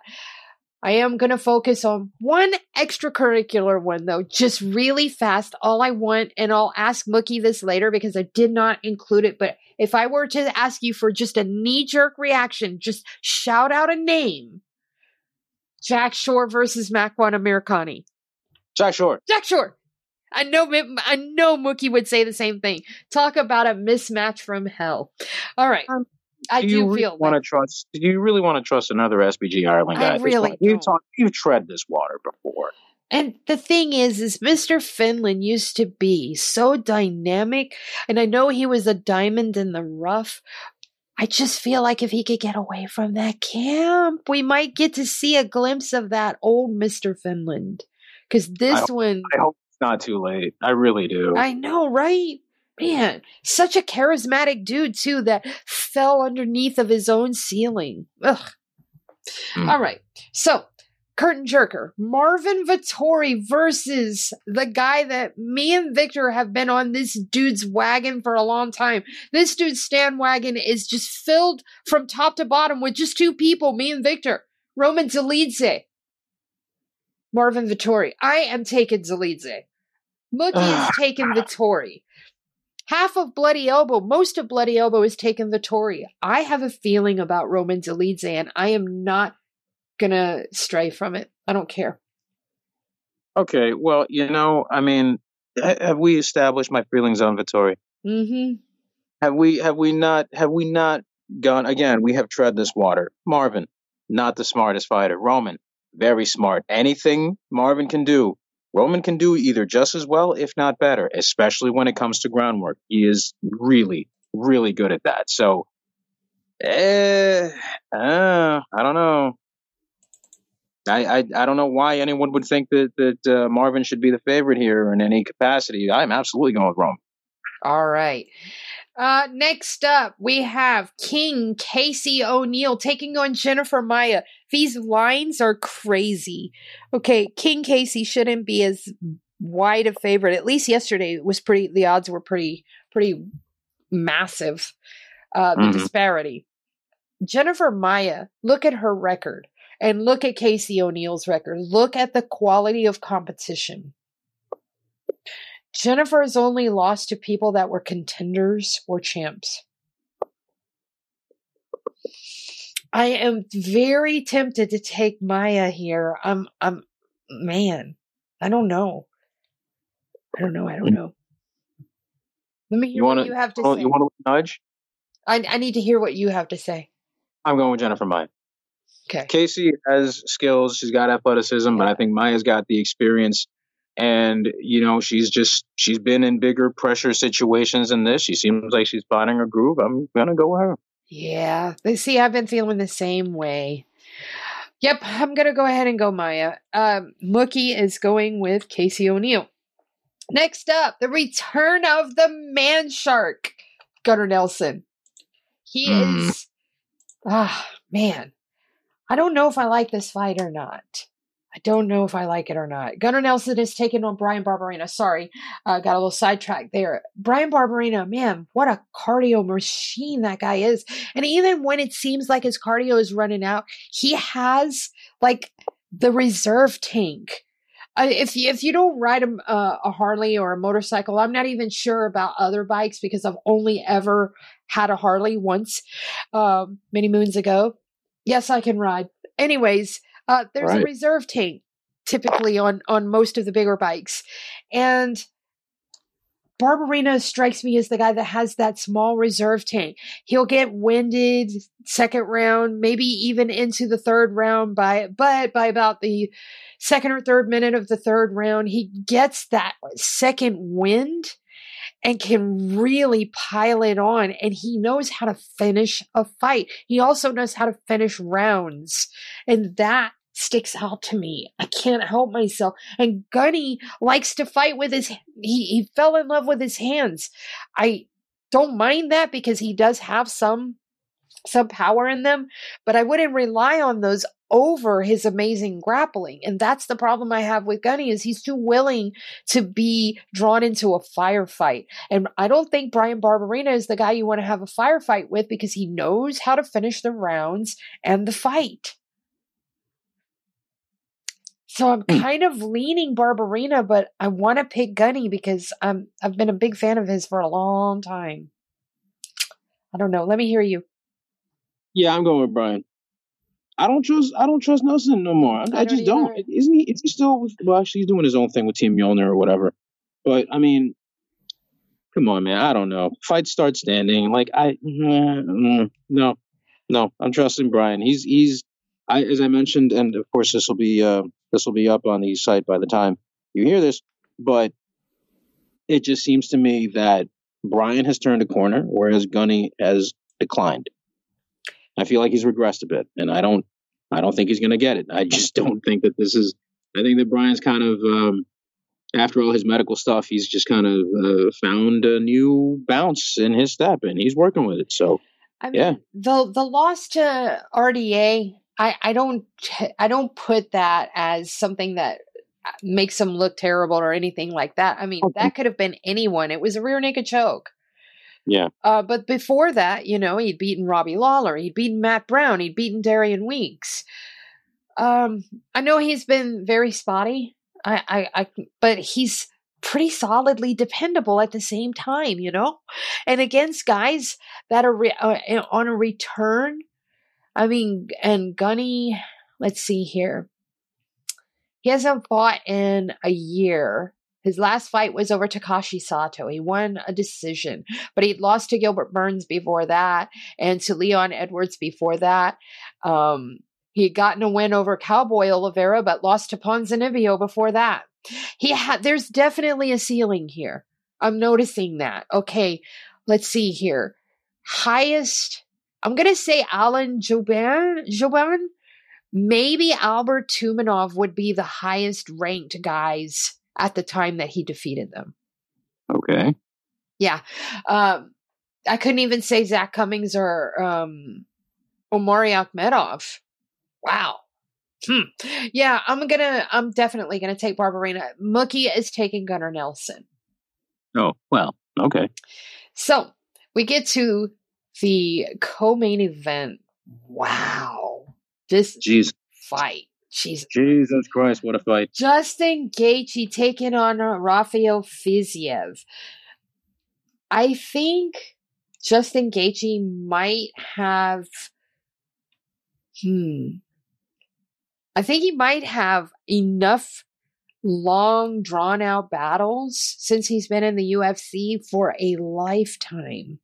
I am going to focus on one extracurricular one, though, just really fast. All I want, and I'll ask Mookie this later because I did not include it. But if I were to ask you for just a knee jerk reaction, just shout out a name Jack Shore versus Makwan Amirkhani. Jack Shore. Jack Shore. I know, I know Mookie would say the same thing. Talk about a mismatch from hell. All right. Um, I do do, you really feel want to trust? Do you really want to trust another SBG Ireland guy? this really? You've don't. talked. You've tread this water before. And the thing is, is Mr. Finland used to be so dynamic, and I know he was a diamond in the rough. I just feel like if he could get away from that camp, we might get to see a glimpse of that old Mr. Finland. Because this one, I hope it's not too late. I really do. I know, right? Man, such a charismatic dude too that fell underneath of his own ceiling. Ugh. Hmm. All right. So, curtain jerker, Marvin Vettori versus the guy that me and Victor have been on this dude's wagon for a long time. This dude's stand wagon is just filled from top to bottom with just two people, me and Victor. Roman Dolidze. Marvin Vettori. I am taking Dolidze. Mookie is taking Vettori. Half of Bloody Elbow, most of Bloody Elbow is taken Vettori. I have a feeling about Roman Dolidze, and I am not gonna stray from it. I don't care. Okay. Well, you know, I mean, have we established my feelings on Vettori? Mm-hmm. Have we? Have we not? Have we not gone again? We have tread this water. Marvin, not the smartest fighter. Roman, very smart. Anything Marvin can do, Roman can do either just as well, if not better, especially when it comes to groundwork. He is really, really good at that. So, eh, uh, I don't know. I, I I don't know why anyone would think that that uh, Marvin should be the favorite here in any capacity. I'm absolutely going with Roman. All right. Uh, next up, we have King Casey O'Neill taking on Jennifer Maia. These lines are crazy. Okay, King Casey shouldn't be as wide a favorite. At least yesterday it was pretty. The odds were pretty pretty massive. Uh, the Mhm. disparity. Jennifer Maia, look at her record and look at Casey O'Neill's record. Look at the quality of competition. Jennifer has only lost to people that were contenders or champs. I am very tempted to take Maia here. I'm, I'm, man, I don't know. I don't know. I don't mm. know. Let me hear You want what you have to You say. want to nudge? I, I need to hear what you have to say. I'm going with Jennifer Maia. Okay. Casey has skills. She's got athleticism, but I think Maia's got the experience. And you know, she's just she's been in bigger pressure situations than this. She seems like she's finding her groove. I'm gonna go with her. Yeah. They see, I've been feeling the same way. Yep, I'm gonna go ahead and go Maia. Um, Mookie is going with Casey O'Neill. Next up, the return of the man shark, Gunnar Nelson. He Hmm. is ah man. I don't know if I like this fight or not. I don't know if I like it or not. Gunnar Nelson is taking on Brian Barberena. Sorry, uh, got a little sidetracked there. Brian Barberena, man, what a cardio machine that guy is. And even when it seems like his cardio is running out, he has like the reserve tank. Uh, if you, if you don't ride a, uh, a Harley or a motorcycle, I'm not even sure about other bikes because I've only ever had a Harley once, um, many moons ago. Yes, I can ride. Anyways, uh, there's a reserve tank typically on on most of the bigger bikes, and Barberena strikes me as the guy that has that small reserve tank. He'll get winded second round, maybe even into the third round by but by about the second or third minute of the third round, he gets that second wind and can really pile it on and he knows how to finish a fight. He also knows how to finish rounds. And that sticks out to me. I can't help myself. And Gunny likes to fight with his he he fell in love with his hands. I don't mind that because he does have some some power in them, but I wouldn't rely on those over his amazing grappling. And that's the problem I have with Gunny is he's too willing to be drawn into a firefight. And I don't think Brian Barberena is the guy you want to have a firefight with because he knows how to finish the rounds and the fight. So I'm Hmm. kind of leaning Barberena, but I want to pick Gunny because I'm I've been a big fan of his for a long time. I don't know. Let me hear you. Yeah, I'm going with Brian. I don't trust. I don't trust Nelson no more. I, I I, just don't. Isn't he? Is he still? Well, actually, he's doing his own thing with Team Mjolnir or whatever. But I mean, come on, man. I don't know. Fight start standing. Like I, mm, mm, no, no. I'm trusting Brian. He's he's. I as I mentioned, and of course this will be uh, this will be up on the site by the time you hear this. But it just seems to me that Brian has turned a corner, whereas Gunny has declined. I feel like he's regressed a bit, and I don't, I don't think he's going to get it. I just don't think that this is. I think that Brian's kind of, um, after all his medical stuff, he's just kind of uh, found a new bounce in his step, and he's working with it. So I mean, Yeah. the the loss to RDA, I I don't I don't put that as something that uh, makes him look terrible or anything like that. I mean, Okay. that could have been anyone. It was a rear naked choke. Yeah, Uh, but before that, you know, he'd beaten Robbie Lawler, he'd beaten Matt Brown, he'd beaten Darian Weeks. Um, I know he's been very spotty. I, I, I, but he's pretty solidly dependable at the same time, you know. And against guys that are re- uh, on a return, I mean, and Gunny, let's see here. He hasn't fought in a year. His last fight was over Takashi Sato. He won a decision, but he'd lost to Gilbert Burns before that and to Leon Edwards before that. Um, he had gotten a win over Cowboy Oliveira, but lost to Ponzinibbio before that. He had there's definitely a ceiling here. I'm noticing that. Okay, let's see here. Highest, I'm gonna say Alan Jouban. Jouban. Maybe Albert Tumenov would be the highest ranked guys at the time that he defeated them. okay. Yeah. Um, I couldn't even say Zak Cummings or um, Omari Akhmedov. Wow. Hmm. Yeah, I'm gonna. I'm definitely gonna take Barberena. Mookie is taking Gunnar Nelson. Oh well. Okay. So we get to the co-main event. Wow, this Jeez. fight. Jesus. Jesus Christ! What a fight. Justin Gaethje taking on Rafael Fiziev. I think Justin Gaethje might have Hmm. I think he might have enough long, drawn out battles since he's been in the UFC for a lifetime.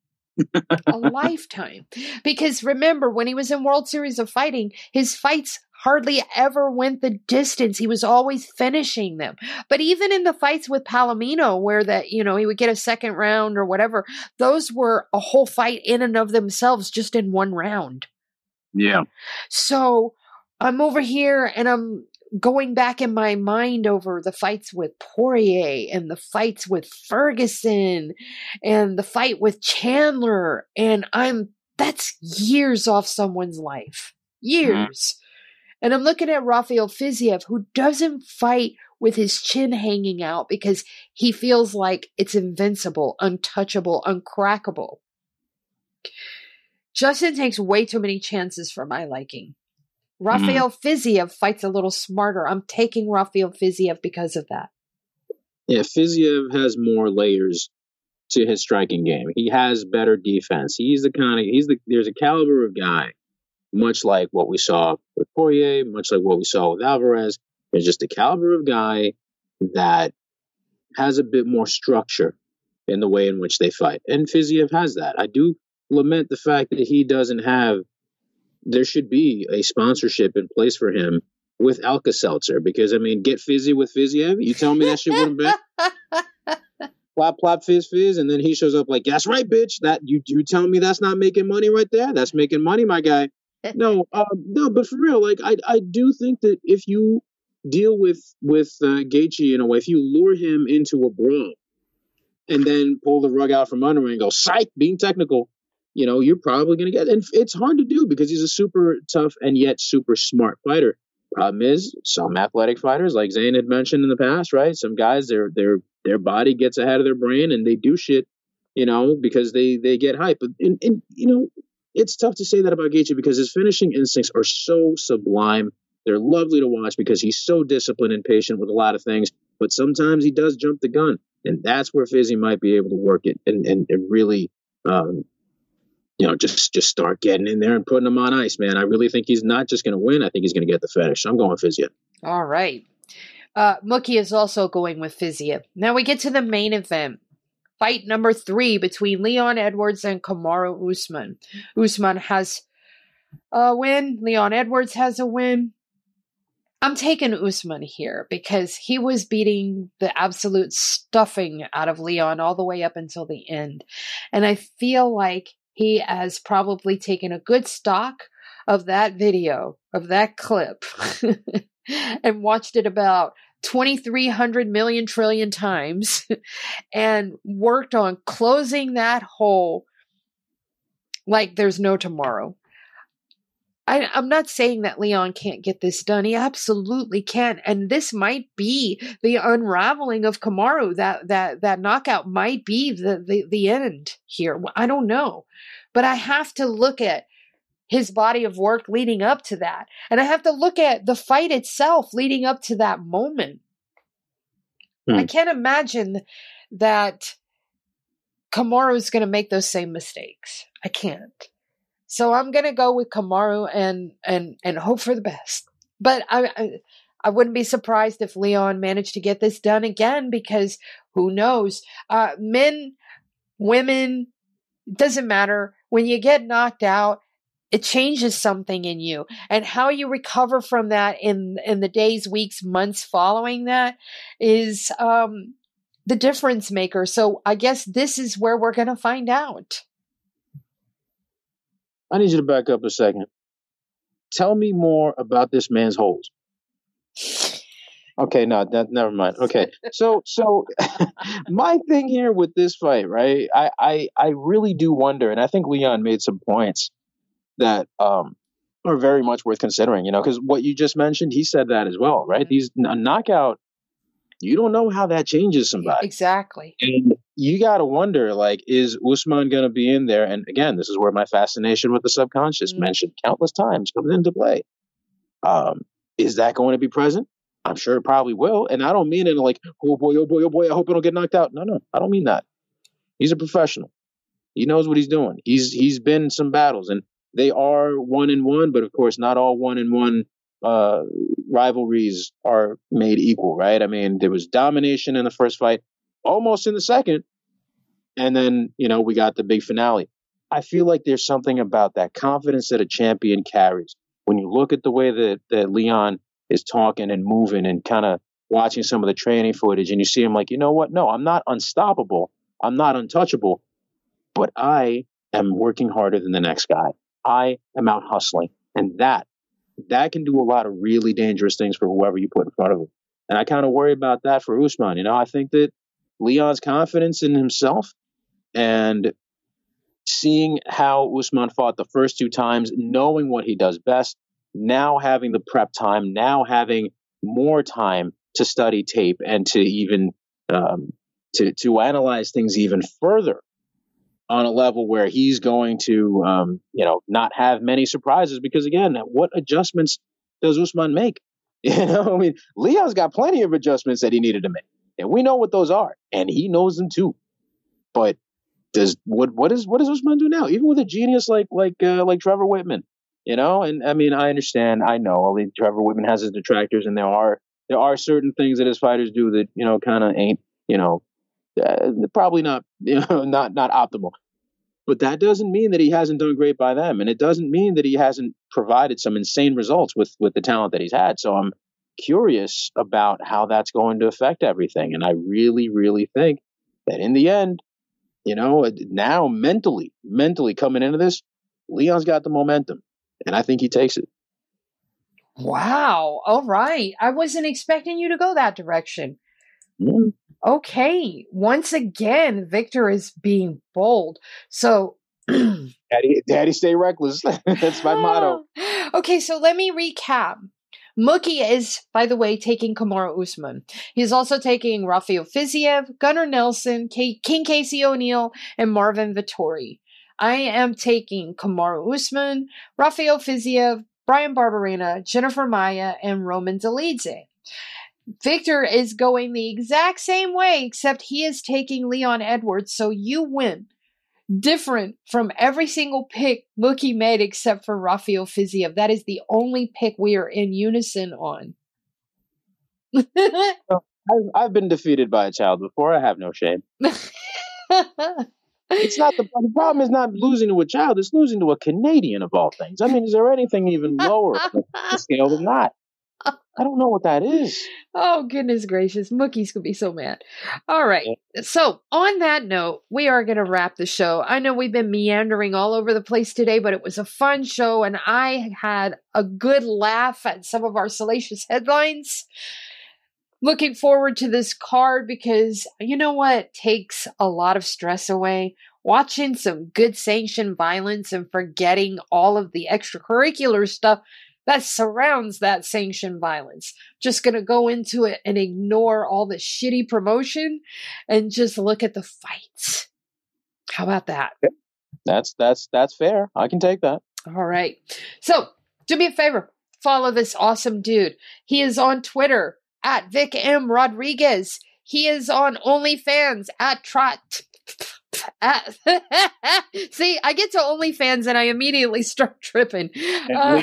A lifetime. Because remember, when he was in World Series of Fighting, his fights hardly ever went the distance. He was always finishing them. But even in the fights with Palomino, where that, you know, he would get a second round or whatever, those were a whole fight in and of themselves just in one round. Yeah. So I'm over here and I'm going back in my mind over the fights with Poirier and the fights with Ferguson and the fight with Chandler. And I'm, that's years off someone's life. Years. Mm-hmm. And I'm looking at Rafael Fiziev, who doesn't fight with his chin hanging out because he feels like it's invincible, untouchable, uncrackable. Justin takes way too many chances for my liking. Rafael mm. Fiziev fights a little smarter. I'm taking Rafael Fiziev because of that. Yeah, Fiziev has more layers to his striking game. He has better defense. He's the kind of he's the there's a caliber of guy, much like what we saw with Poirier, much like what we saw with Alvarez. There's just a caliber of guy that has a bit more structure in the way in which they fight. And Fiziev has that. I do lament the fact that he doesn't have there should be a sponsorship in place for him with Alka Seltzer because I mean, get fizzy with Fiziev. You tell me that shit wouldn't be. plop plop fizz fizz, and then he shows up like, "That's right, bitch. That you you tell me that's not making money right there. That's making money, my guy." No, um, no, but for real, like I I do think that if you deal with with uh, Gaethje in a way, if you lure him into a brawl, and then pull the rug out from under him and go, "Psych," being technical, you know, you're probably going to get. And it's hard to do because he's a super tough and yet super smart fighter. Problem is, some athletic fighters, like Zane had mentioned in the past, right? Some guys, their their their body gets ahead of their brain and they do shit, you know, because they they get hype. But and, and you know, it's tough to say that about Gaethje because his finishing instincts are so sublime. They're lovely to watch because he's so disciplined and patient with a lot of things. But sometimes he does jump the gun, and that's where Fizzy might be able to work it and and, and really um, you know, just just start getting in there and putting him on ice, man. I really think he's not just going to win. I think he's going to get the finish. I'm going Fiziev. All right. Uh, Mookie is also going with Fiziev. Now we get to the main event. Fight number three between Leon Edwards and Kamaru Usman. Usman has a win. Leon Edwards has a win. I'm taking Usman here because he was beating the absolute stuffing out of Leon all the way up until the end. And I feel like he has probably taken a good stock of that video, of that clip, and watched it about 2,300 million trillion times and worked on closing that hole like there's no tomorrow. I, am not saying that Leon can't get this done. He absolutely can, and this might be the unraveling of Kamaru. That that that knockout might be the the, the end here. I don't know, but I have to look at his body of work leading up to that, and I have to look at the fight itself leading up to that moment. Hmm. I can't imagine that Kamaru is going to make those same mistakes. I can't. So I'm going to go with Kamaru and and and hope for the best. But I, I I wouldn't be surprised if Leon managed to get this done again because who knows? Uh, men, women, doesn't matter. When you get knocked out, it changes something in you and how you recover from that in in the days weeks months following that is um the difference maker so i guess this is where we're going to find out I need you to back up a second. Tell me more about this man's holes. Okay, no, that never mind. Okay, so so my thing here with this fight, right? I I I really do wonder, and I think Leon made some points that um are very much worth considering. You know, because what you just mentioned, he said that as well, right? These a knockout you don't know how that changes somebody. Exactly. And you got to wonder, like, is Usman going to be in there? And again, this is where my fascination with the subconscious, mm-hmm. mentioned countless times, comes into play. Um, is that going to be present? I'm sure it probably will. And I don't mean it like, oh boy, oh boy, oh boy, I hope I don't get knocked out. No, no, I don't mean that. He's a professional. He knows what he's doing. He's he's been in some battles, and they are one and one, but of course, not all one and one uh, rivalries are made equal, right? I mean, there was domination in the first fight, almost in the second, and then you know we got the big finale. I feel like there's something about that confidence that a champion carries. When you look at the way that, that Leon is talking and moving and kind of watching some of the training footage, and you see him like, you know what? No, I'm not unstoppable. I'm not untouchable, but I am working harder than the next guy. I am out hustling. And that, that can do a lot of really dangerous things for whoever you put in front of him. And I kind of worry about that for Usman. You know, I think that Leon's confidence in himself and seeing how Usman fought the first two times, knowing what he does best, now having the prep time, now having more time to study tape and to even um, to to analyze things even further on a level where he's going to um, you know not have many surprises because again, what adjustments does Usman make? You know, I mean, Leon's got plenty of adjustments that he needed to make, and we know what those are, and he knows them too. But does what what is what does Usman do now? Even with a genius like like uh, like Trevor Wittman, you know. And I mean, I understand, I know. I mean, Trevor Wittman has his detractors, and there are there are certain things that his fighters do that you know kind of ain't you know uh, probably not you know not not optimal. But that doesn't mean that he hasn't done great by them, and it doesn't mean that he hasn't provided some insane results with with the talent that he's had. So I'm curious about how that's going to affect everything, and I really, really think that in the end, you know, now mentally, mentally coming into this, Leon's got the momentum, and I think he takes it. Wow. All right. I wasn't expecting you to go that direction. Mm. Okay. Once again, Victor is being bold. So, daddy, daddy, stay reckless. That's my motto. Okay. So let me recap. Mookie is, by the way, taking Kamaru Usman. He's also taking Rafael Fiziev, Gunnar Nelson, K- King Casey O'Neill, and Marvin Vettori. I am taking Kamaru Usman, Rafael Fiziev, Brian Barberena, Jennifer Maia, and Roman Dolidze. Victor is going the exact same way, except he is taking Leon Edwards, so you win. Different from every single pick Mookie made except for Rafael Fiziev. That is the only pick we are in unison on. Oh, I've, I've been defeated by a child before. I have no shame. it's not the, the problem is not losing to a child; it's losing to a Canadian of all things. I mean, is there anything even lower on the scale than that? I don't know what that is. Oh, goodness gracious. Mookie's going to be so mad. All right. So, on that note, we are going to wrap the show. I know we've been meandering all over the place today, but it was a fun show, and I had a good laugh at some of our salacious headlines. Looking forward to this card because you know what takes a lot of stress away? Watching some good sanctioned violence and forgetting all of the extracurricular stuff that surrounds that sanctioned violence. Just going to go into it and ignore all the shitty promotion and just look at the fights. How about that? That's that's that's fair. I can take that. All right. So, do me a favor. Follow this awesome dude. He is on Twitter at Vic M Rodriguez. He is on OnlyFans at Trot See, I get to OnlyFans and I immediately start tripping. Uh,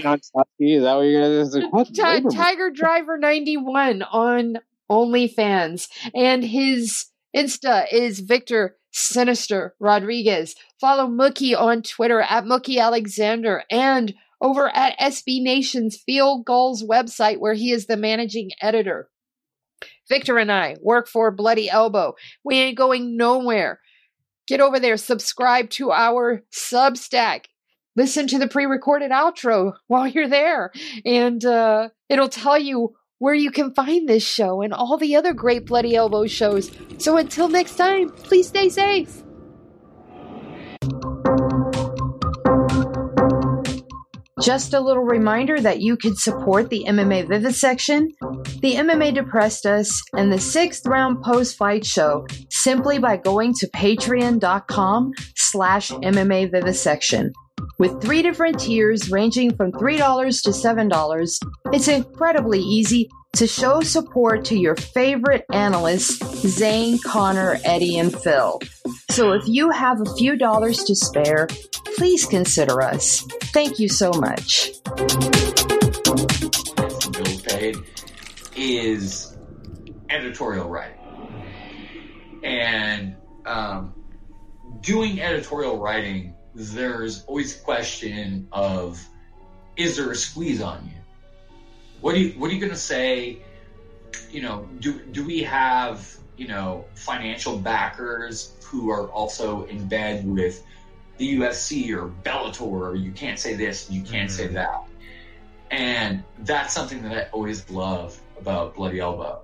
is that what you're gonna T- Tiger Driver ninety one on OnlyFans, and his Insta is Victor Sinister Rodriguez. Follow Mookie on Twitter at Mookie Alexander and over at SB Nation's Field Gulls website, where he is the managing editor. Victor and I work for Bloody Elbow. We ain't going nowhere. Get over there, subscribe to our Substack. Listen to the pre recorded outro while you're there, and uh, it'll tell you where you can find this show and all the other great Bloody Elbow shows. So until next time, please stay safe. Just a little reminder that you could support the MMA Vivisection, the MMA Depressed Us, and the Sixth Round Post Fight Show simply by going to patreon.com slash MMA Vivisection. With three different tiers ranging from $3 to $7, it's incredibly easy to show support to your favorite analysts, Zane, Connor, Eddie, and Phil. So if you have a few dollars to spare, please consider us. Thank you so much. Bills paid is editorial writing. And um, doing editorial writing, there's always a question of is there a squeeze on you? What are you what are you gonna say? You know, do do we have, you know, financial backers who are also in bed with the UFC or Bellator or you can't say this, you can't say mm-hmm. that. And that's something that I always love about Bloody Elbow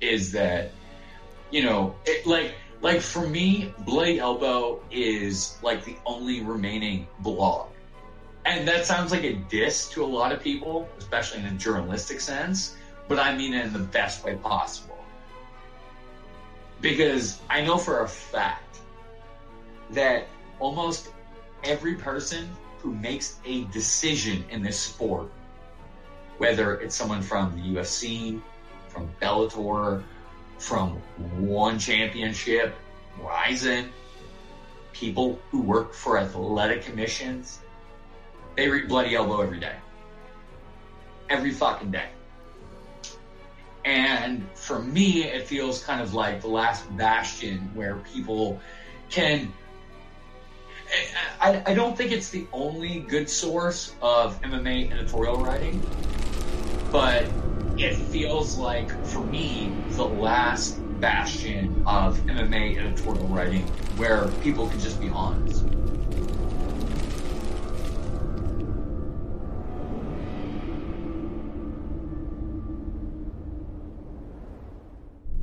is that, you know, it, like like for me, Bloody Elbow is like the only remaining blog. And that sounds like a diss to a lot of people, especially in a journalistic sense, but I mean it in the best way possible. Because I know for a fact that almost every person who makes a decision in this sport, whether it's someone from the UFC, from Bellator, from one championship, Rizin, people who work for athletic commissions, they read Bloody Elbow every day. Every fucking day. And for me, it feels kind of like the last bastion where people can. I, I don't think it's the only good source of MMA editorial writing, but it feels like, for me, the last bastion of MMA editorial writing where people can just be honest.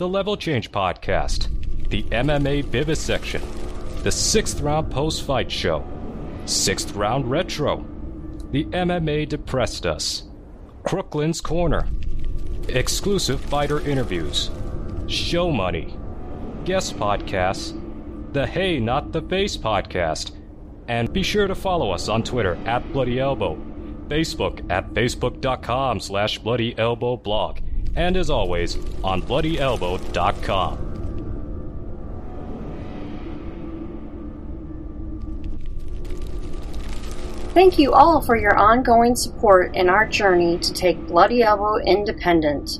the Level Change Podcast, the MMA Vivisection, the Sixth Round Post Fight Show, Sixth Round Retro, the MMA Depressed Us, Crooklyn's Corner, exclusive fighter interviews, show money, guest podcasts, the Hey Not the Face podcast, and be sure to follow us on Twitter at Bloody Elbow, Facebook at facebook.com slash Bloody Elbow blog, and as always, on bloodyelbow.com. Thank you all for your ongoing support in our journey to take Bloody Elbow independent.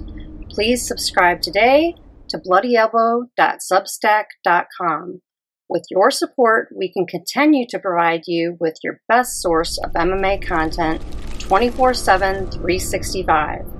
Please subscribe today to bloodyelbow.substack.com. With your support, we can continue to provide you with your best source of MMA content 24 7, 365.